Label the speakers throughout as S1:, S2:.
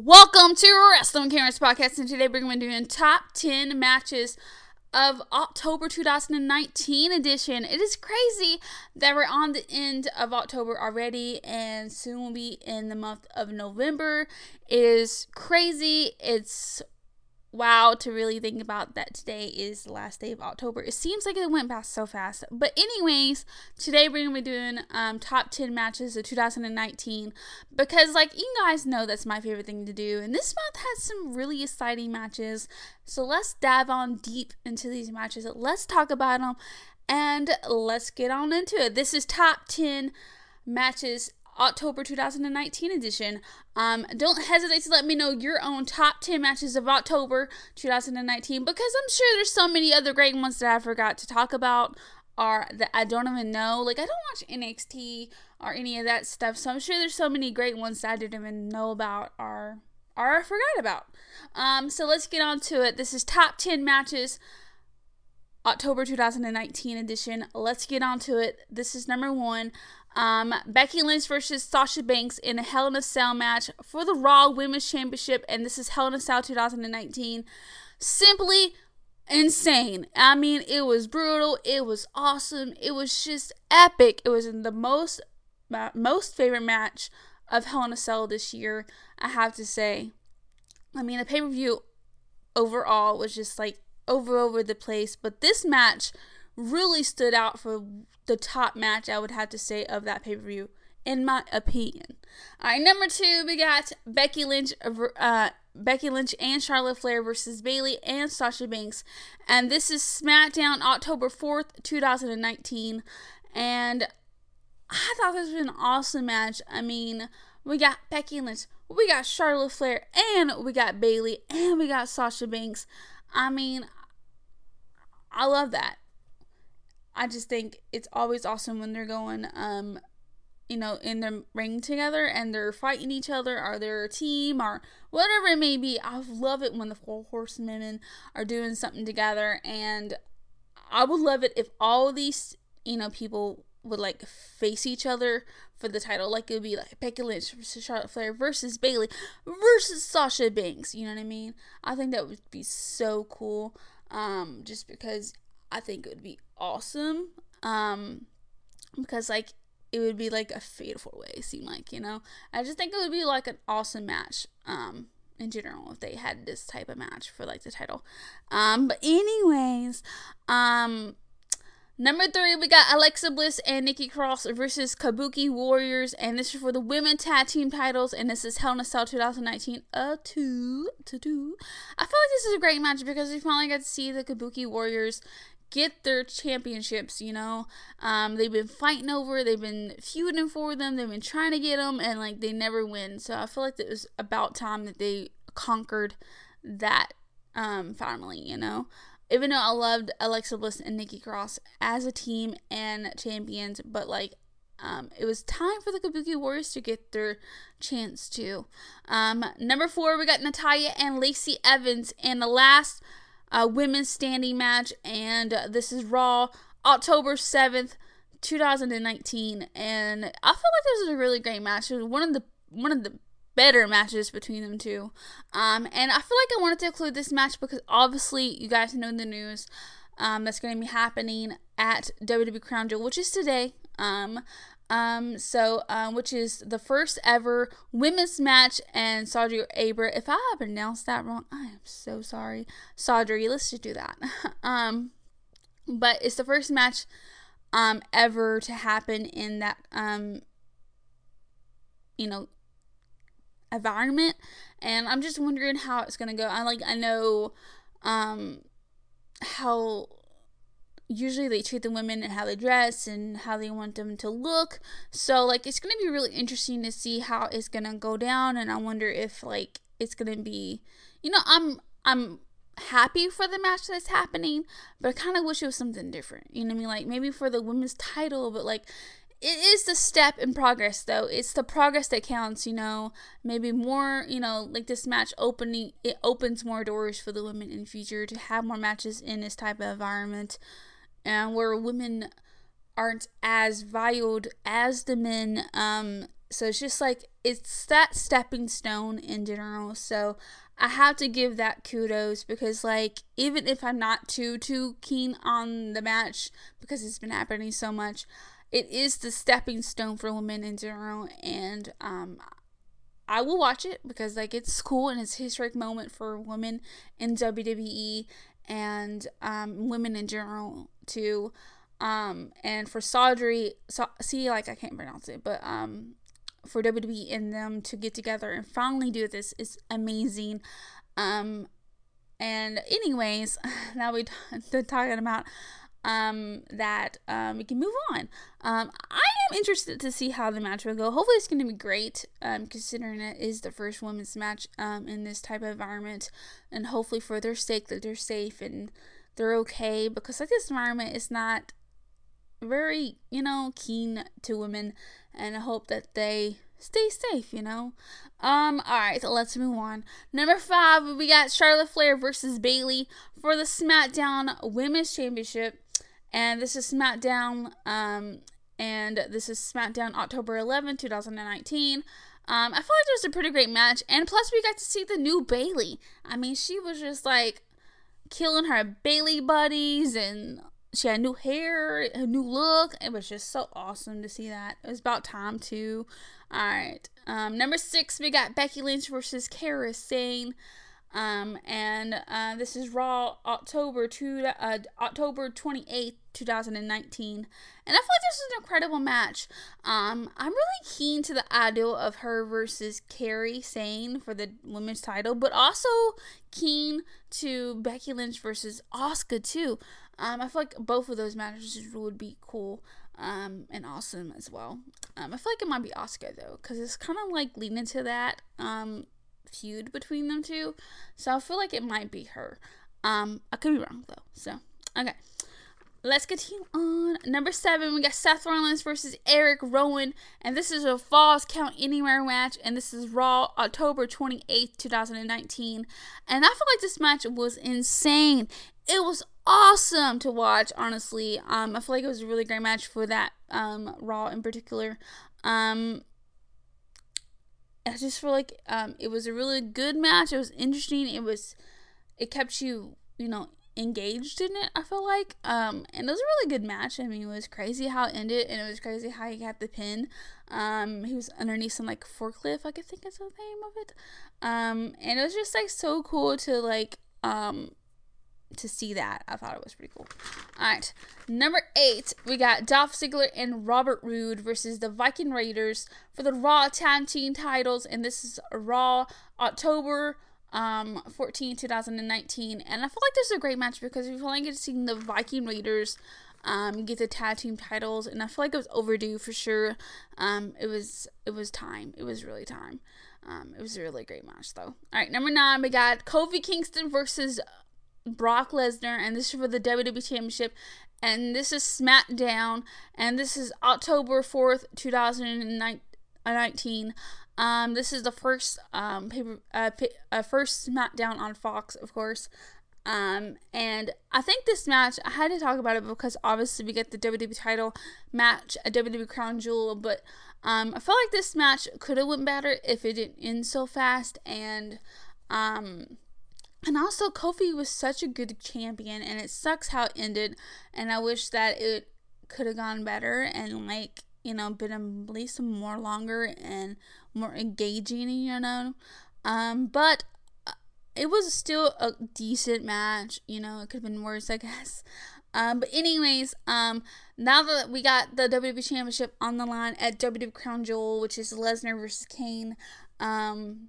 S1: Welcome to Wrestling Karen's Podcast, and today we're going to be doing top 10 matches of October 2019 edition. It is crazy that we're on the end of October already, and soon we'll be in the month of November. It is crazy. It's wow to really think about that today is the last day of October. It seems like it went past so fast. But anyways, today we're gonna be doing um, top 10 matches of 2019 because like you guys know that's my favorite thing to do. And this month has some really exciting matches. So let's dive on deep into these matches. Let's talk about them and let's get on into it. This is top 10 matches October 2019 edition. Um, don't hesitate to let me know your own top 10 matches of October 2019 because I'm sure there's so many other great ones that I forgot to talk about or that I don't even know. Like, I don't watch NXT or any of that stuff, so I'm sure there's so many great ones that I didn't even know about or, or I forgot about. Um, so let's get on to it. This is top 10 matches. October 2019 edition. Let's get on to it. This is number one. Um, Becky Lynch versus Sasha Banks in a Hell in a Cell match for the Raw Women's Championship, and this is Hell in a Cell 2019. Simply insane. I mean, it was brutal. It was awesome. It was just epic. It was the most uh, most favorite match of Hell in a Cell this year. I have to say. I mean, the pay per view overall was just like over over the place, but this match really stood out for the top match, I would have to say, of that pay per view, in my opinion. All right, number two, we got Becky Lynch, uh, Becky Lynch and Charlotte Flair versus Bayley and Sasha Banks, and this is SmackDown October fourth, two thousand and nineteen, and I thought this was an awesome match. I mean, we got Becky Lynch, we got Charlotte Flair, and we got Bayley, and we got Sasha Banks. I mean, I love that. I just think it's always awesome when they're going, um, you know, in the ring together and they're fighting each other or they're a team or whatever it may be. I love it when the four horsemen are doing something together and I would love it if all these, you know, people would like face each other for the title. Like it would be like Becky Lynch versus Charlotte Flair versus Bayley versus Sasha Banks. You know what I mean? I think that would be so cool. Um, just because I think it would be awesome. Um, because like it would be like a fatal way. Seem like you know. I just think it would be like an awesome match. Um, in general, if they had this type of match for like the title. Um, but anyways, um. Number three, we got Alexa Bliss and Nikki Cross versus Kabuki Warriors, and this is for the women tag team titles, and this is Hell in a Cell 2019. Uh, two to two. I feel like this is a great match because we finally got to see the Kabuki Warriors get their championships, you know. Um, they've been fighting over, they've been feuding for them, they've been trying to get them, and like they never win. So I feel like it was about time that they conquered that um, finally, you know. Even though I loved Alexa Bliss and Nikki Cross as a team and champions, but like um, it was time for the Kabuki Warriors to get their chance too. Um, number four, we got Natalya and Lacey Evans and the last uh, women's standing match, and uh, this is Raw, October 7th, 2019. And I feel like this is a really great match. It was one of the one of the better matches between them two. Um, and I feel like I wanted to include this match because obviously you guys know the news um, that's going to be happening at WWE Crown Jewel, which is today. Um, um, so, um, which is the first ever women's match, and Saudi Abra. If I pronounced that wrong, I am so sorry, Saudi. Let's just do that. um, but it's the first match, um, ever to happen in that, um, you know, environment, and I'm just wondering how it's gonna go. I like, I know, um, how usually they treat the women and how they dress and how they want them to look. So like it's gonna be really interesting to see how it's gonna go down and I wonder if like it's gonna be you know, I'm I'm happy for the match that's happening, but I kinda wish it was something different. You know what I mean? Like maybe for the women's title, but like it is the step in progress though it's the progress that counts you know maybe more you know like this match opening it opens more doors for the women in the future to have more matches in this type of environment and where women aren't as valued as the men. Um, so it's just like it's that stepping stone in general. So I have to give that kudos because like even if I'm not too too keen on the match because it's been happening so much, it is the stepping stone for women in general and um I will watch it because like it's cool and it's a historic moment for women in WWE and um, women in general too. Um, and for Saudry, so, see, like I can't pronounce it, but um, for WWE and them to get together and finally do this is amazing. Um, and anyways, now we are talking about um, that um, we can move on. Um, I am interested to see how the match will go. Hopefully, it's going to be great, um, considering it is the first women's match um, in this type of environment, and hopefully for their sake that they're safe and they're okay. Because like this environment is not very, you know, keen to women, and I hope that they stay safe, you know. Um, alright, so let's move on. Number five, we got Charlotte Flair versus Bayley for the SmackDown Women's Championship. And this is SmackDown, um, and this is SmackDown October 11, 2019. Um, I feel like it was a pretty great match, and plus we got to see the new Bayley. I mean, she was just like killing her Bayley buddies, and she had new hair, a new look. It was just so awesome to see that. It was about time too. All right. Um, number six, we got Becky Lynch versus Kairi Sane. Um, and uh, this is Raw October two uh, October twenty eighth, two thousand and nineteen. And I feel like this is an incredible match. Um, I'm really keen to the idea of her versus Kairi Sane for the women's title, but also keen to Becky Lynch versus Asuka too. Um, I feel like both of those matches would be cool um, and awesome as well. Um, I feel like it might be Asuka though, because it's kind of like leaning into that um, feud between them two. So I feel like it might be her. Um, I could be wrong though. So okay, let's continue on. Number seven, we got Seth Rollins versus Eric Rowan, and this is a Falls Count Anywhere match, and this is Raw October twenty eighth, two thousand and nineteen. And I feel like this match was insane. It was awesome to watch, honestly. Um, I feel like it was a really great match for that um, Raw in particular. Um, I just feel like um, it was a really good match. It was interesting. It was, it kept you, you know, engaged in it. I feel like, um, and it was a really good match. I mean, it was crazy how it ended, and it was crazy how he got the pin. Um, he was underneath some like forklift, I could think is the name of it. Um, and it was just like so cool to like um to see that. I thought it was pretty cool. All right, number eight, we got Dolph Ziggler and Robert Roode versus the Viking Raiders for the Raw Tag Team titles, and this is Raw October um 14 2019 and i feel like this is a great match because we finally get to see the viking raiders um get the tag team titles and i feel like it was overdue for sure um it was it was time it was really time um it was a really great match though all right number nine we got kofi kingston versus Brock Lesnar, and this is for the WWE Championship. And this is SmackDown, and this is October 4th, 2019. Um, this is the first um, paper, uh, uh, first SmackDown on Fox, of course. Um, and I think this match, I had to talk about it because obviously we get the WWE title match, a WWE Crown Jewel, but um, I felt like this match could have went better if it didn't end so fast. And um, and also, Kofi was such a good champion, and it sucks how it ended. And I wish that it could have gone better and, like, you know, been at least more longer and more engaging, you know. Um, but uh, it was still a decent match, you know, it could have been worse, I guess. Um, but anyways, um, now that we got the WWE Championship on the line at WWE Crown Jewel, which is Lesnar versus Cain, um,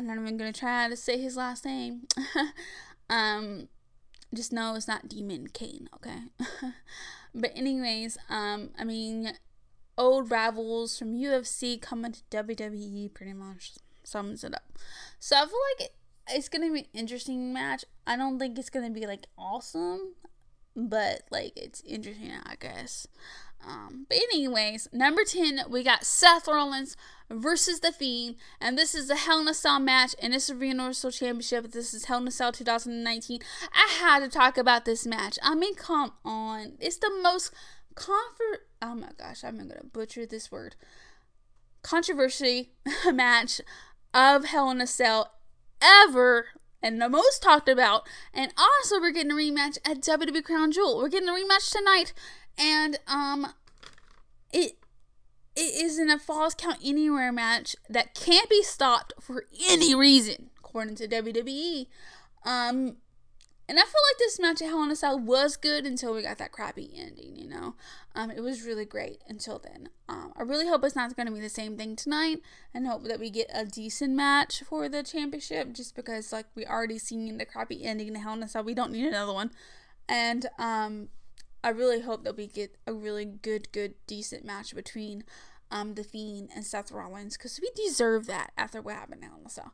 S1: I'm not even gonna try to say his last name. um, just know it's not Demon Kane, okay? but anyways, um, I mean, old rivals from UFC coming to WWE pretty much sums it up. So I feel like it's gonna be an interesting match. I don't think it's gonna be like awesome, but like it's interesting, I guess. Um, but anyways, number 10, we got Seth Rollins versus The Fiend. And this is a Hell in a Cell match. And is the Universal Championship. This is Hell in a Cell 2019. I had to talk about this match. I mean, come on. It's the most comfort. Oh my gosh, I'm going to butcher this word. controversy match of Hell in a Cell ever and the most talked about. And also, we're getting a rematch at WWE Crown Jewel. We're getting a rematch tonight, and um, it it is in a Falls Count Anywhere match that can't be stopped for any reason, according to WWE. Um, and I feel like this match at Hell in a Cell was good until we got that crappy ending, you know? Um, it was really great until then. Um, I really hope it's not going to be the same thing tonight and hope that we get a decent match for the championship just because, like, we already seen the crappy ending in Hell in a Cell. We don't need another one. And um, I really hope that we get a really good, good, decent match between um, The Fiend and Seth Rollins because we deserve that after what happened a Cell.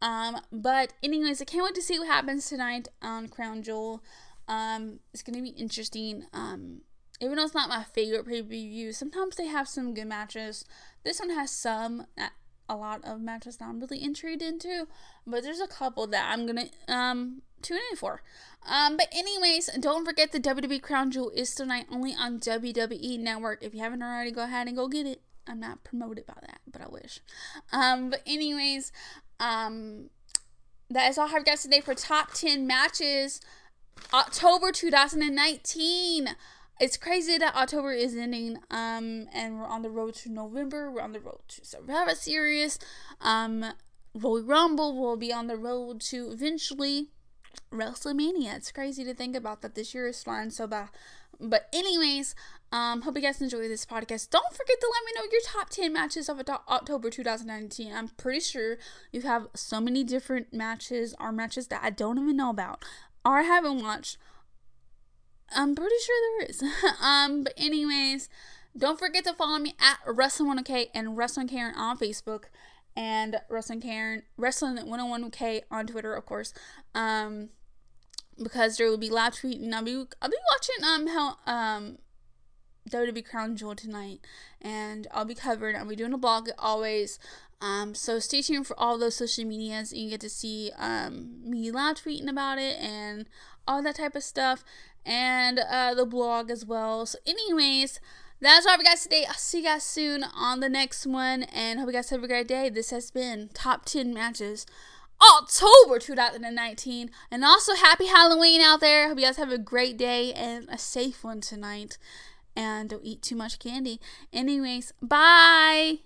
S1: Um, but anyways, I can't wait to see what happens tonight on Crown Jewel. Um, it's gonna be interesting. Um, even though it's not my favorite pay per view, sometimes they have some good matches. This one has some, a lot of matches that I'm really intrigued into, but there's a couple that I'm gonna um tune in for. Um, but anyways, don't forget the WWE Crown Jewel is tonight only on WWE Network. If you haven't already, go ahead and go get it. I'm not promoted by that, but I wish. Um, but anyways, um, that is all I have guys today for top 10 matches October 2019. It's crazy that October is ending, um, and we're on the road to November. We're on the road to Survivor Series. Um, Royal Rumble will be on the road to eventually WrestleMania. It's crazy to think about that this year is flying so bad. But anyways, um, hope you guys enjoy this podcast. Don't forget to let me know your top 10 matches of October 2019. I'm pretty sure you have so many different matches or matches that I don't even know about or I haven't watched. I'm pretty sure there is. um, but anyways, don't forget to follow me at Wrestling101K and Wrestling Karen on Facebook and Wrestling Karen Wrestling 101K on Twitter, of course. Um, because there will be live tweeting. I'll be I'll be watching um how um WWE Crown Jewel tonight, and I'll be covering. I'll be doing a blog always. Um, so stay tuned for all those social medias. You get to see um me live tweeting about it and all that type of stuff, and uh, the blog as well. So, anyways. That's all for guys today. I'll see you guys soon on the next one, and hope you guys have a great day. This has been top 10 matches October 2019. And also, happy Halloween out there. Hope you guys have a great day and a safe one tonight. And don't eat too much candy. Anyways, bye.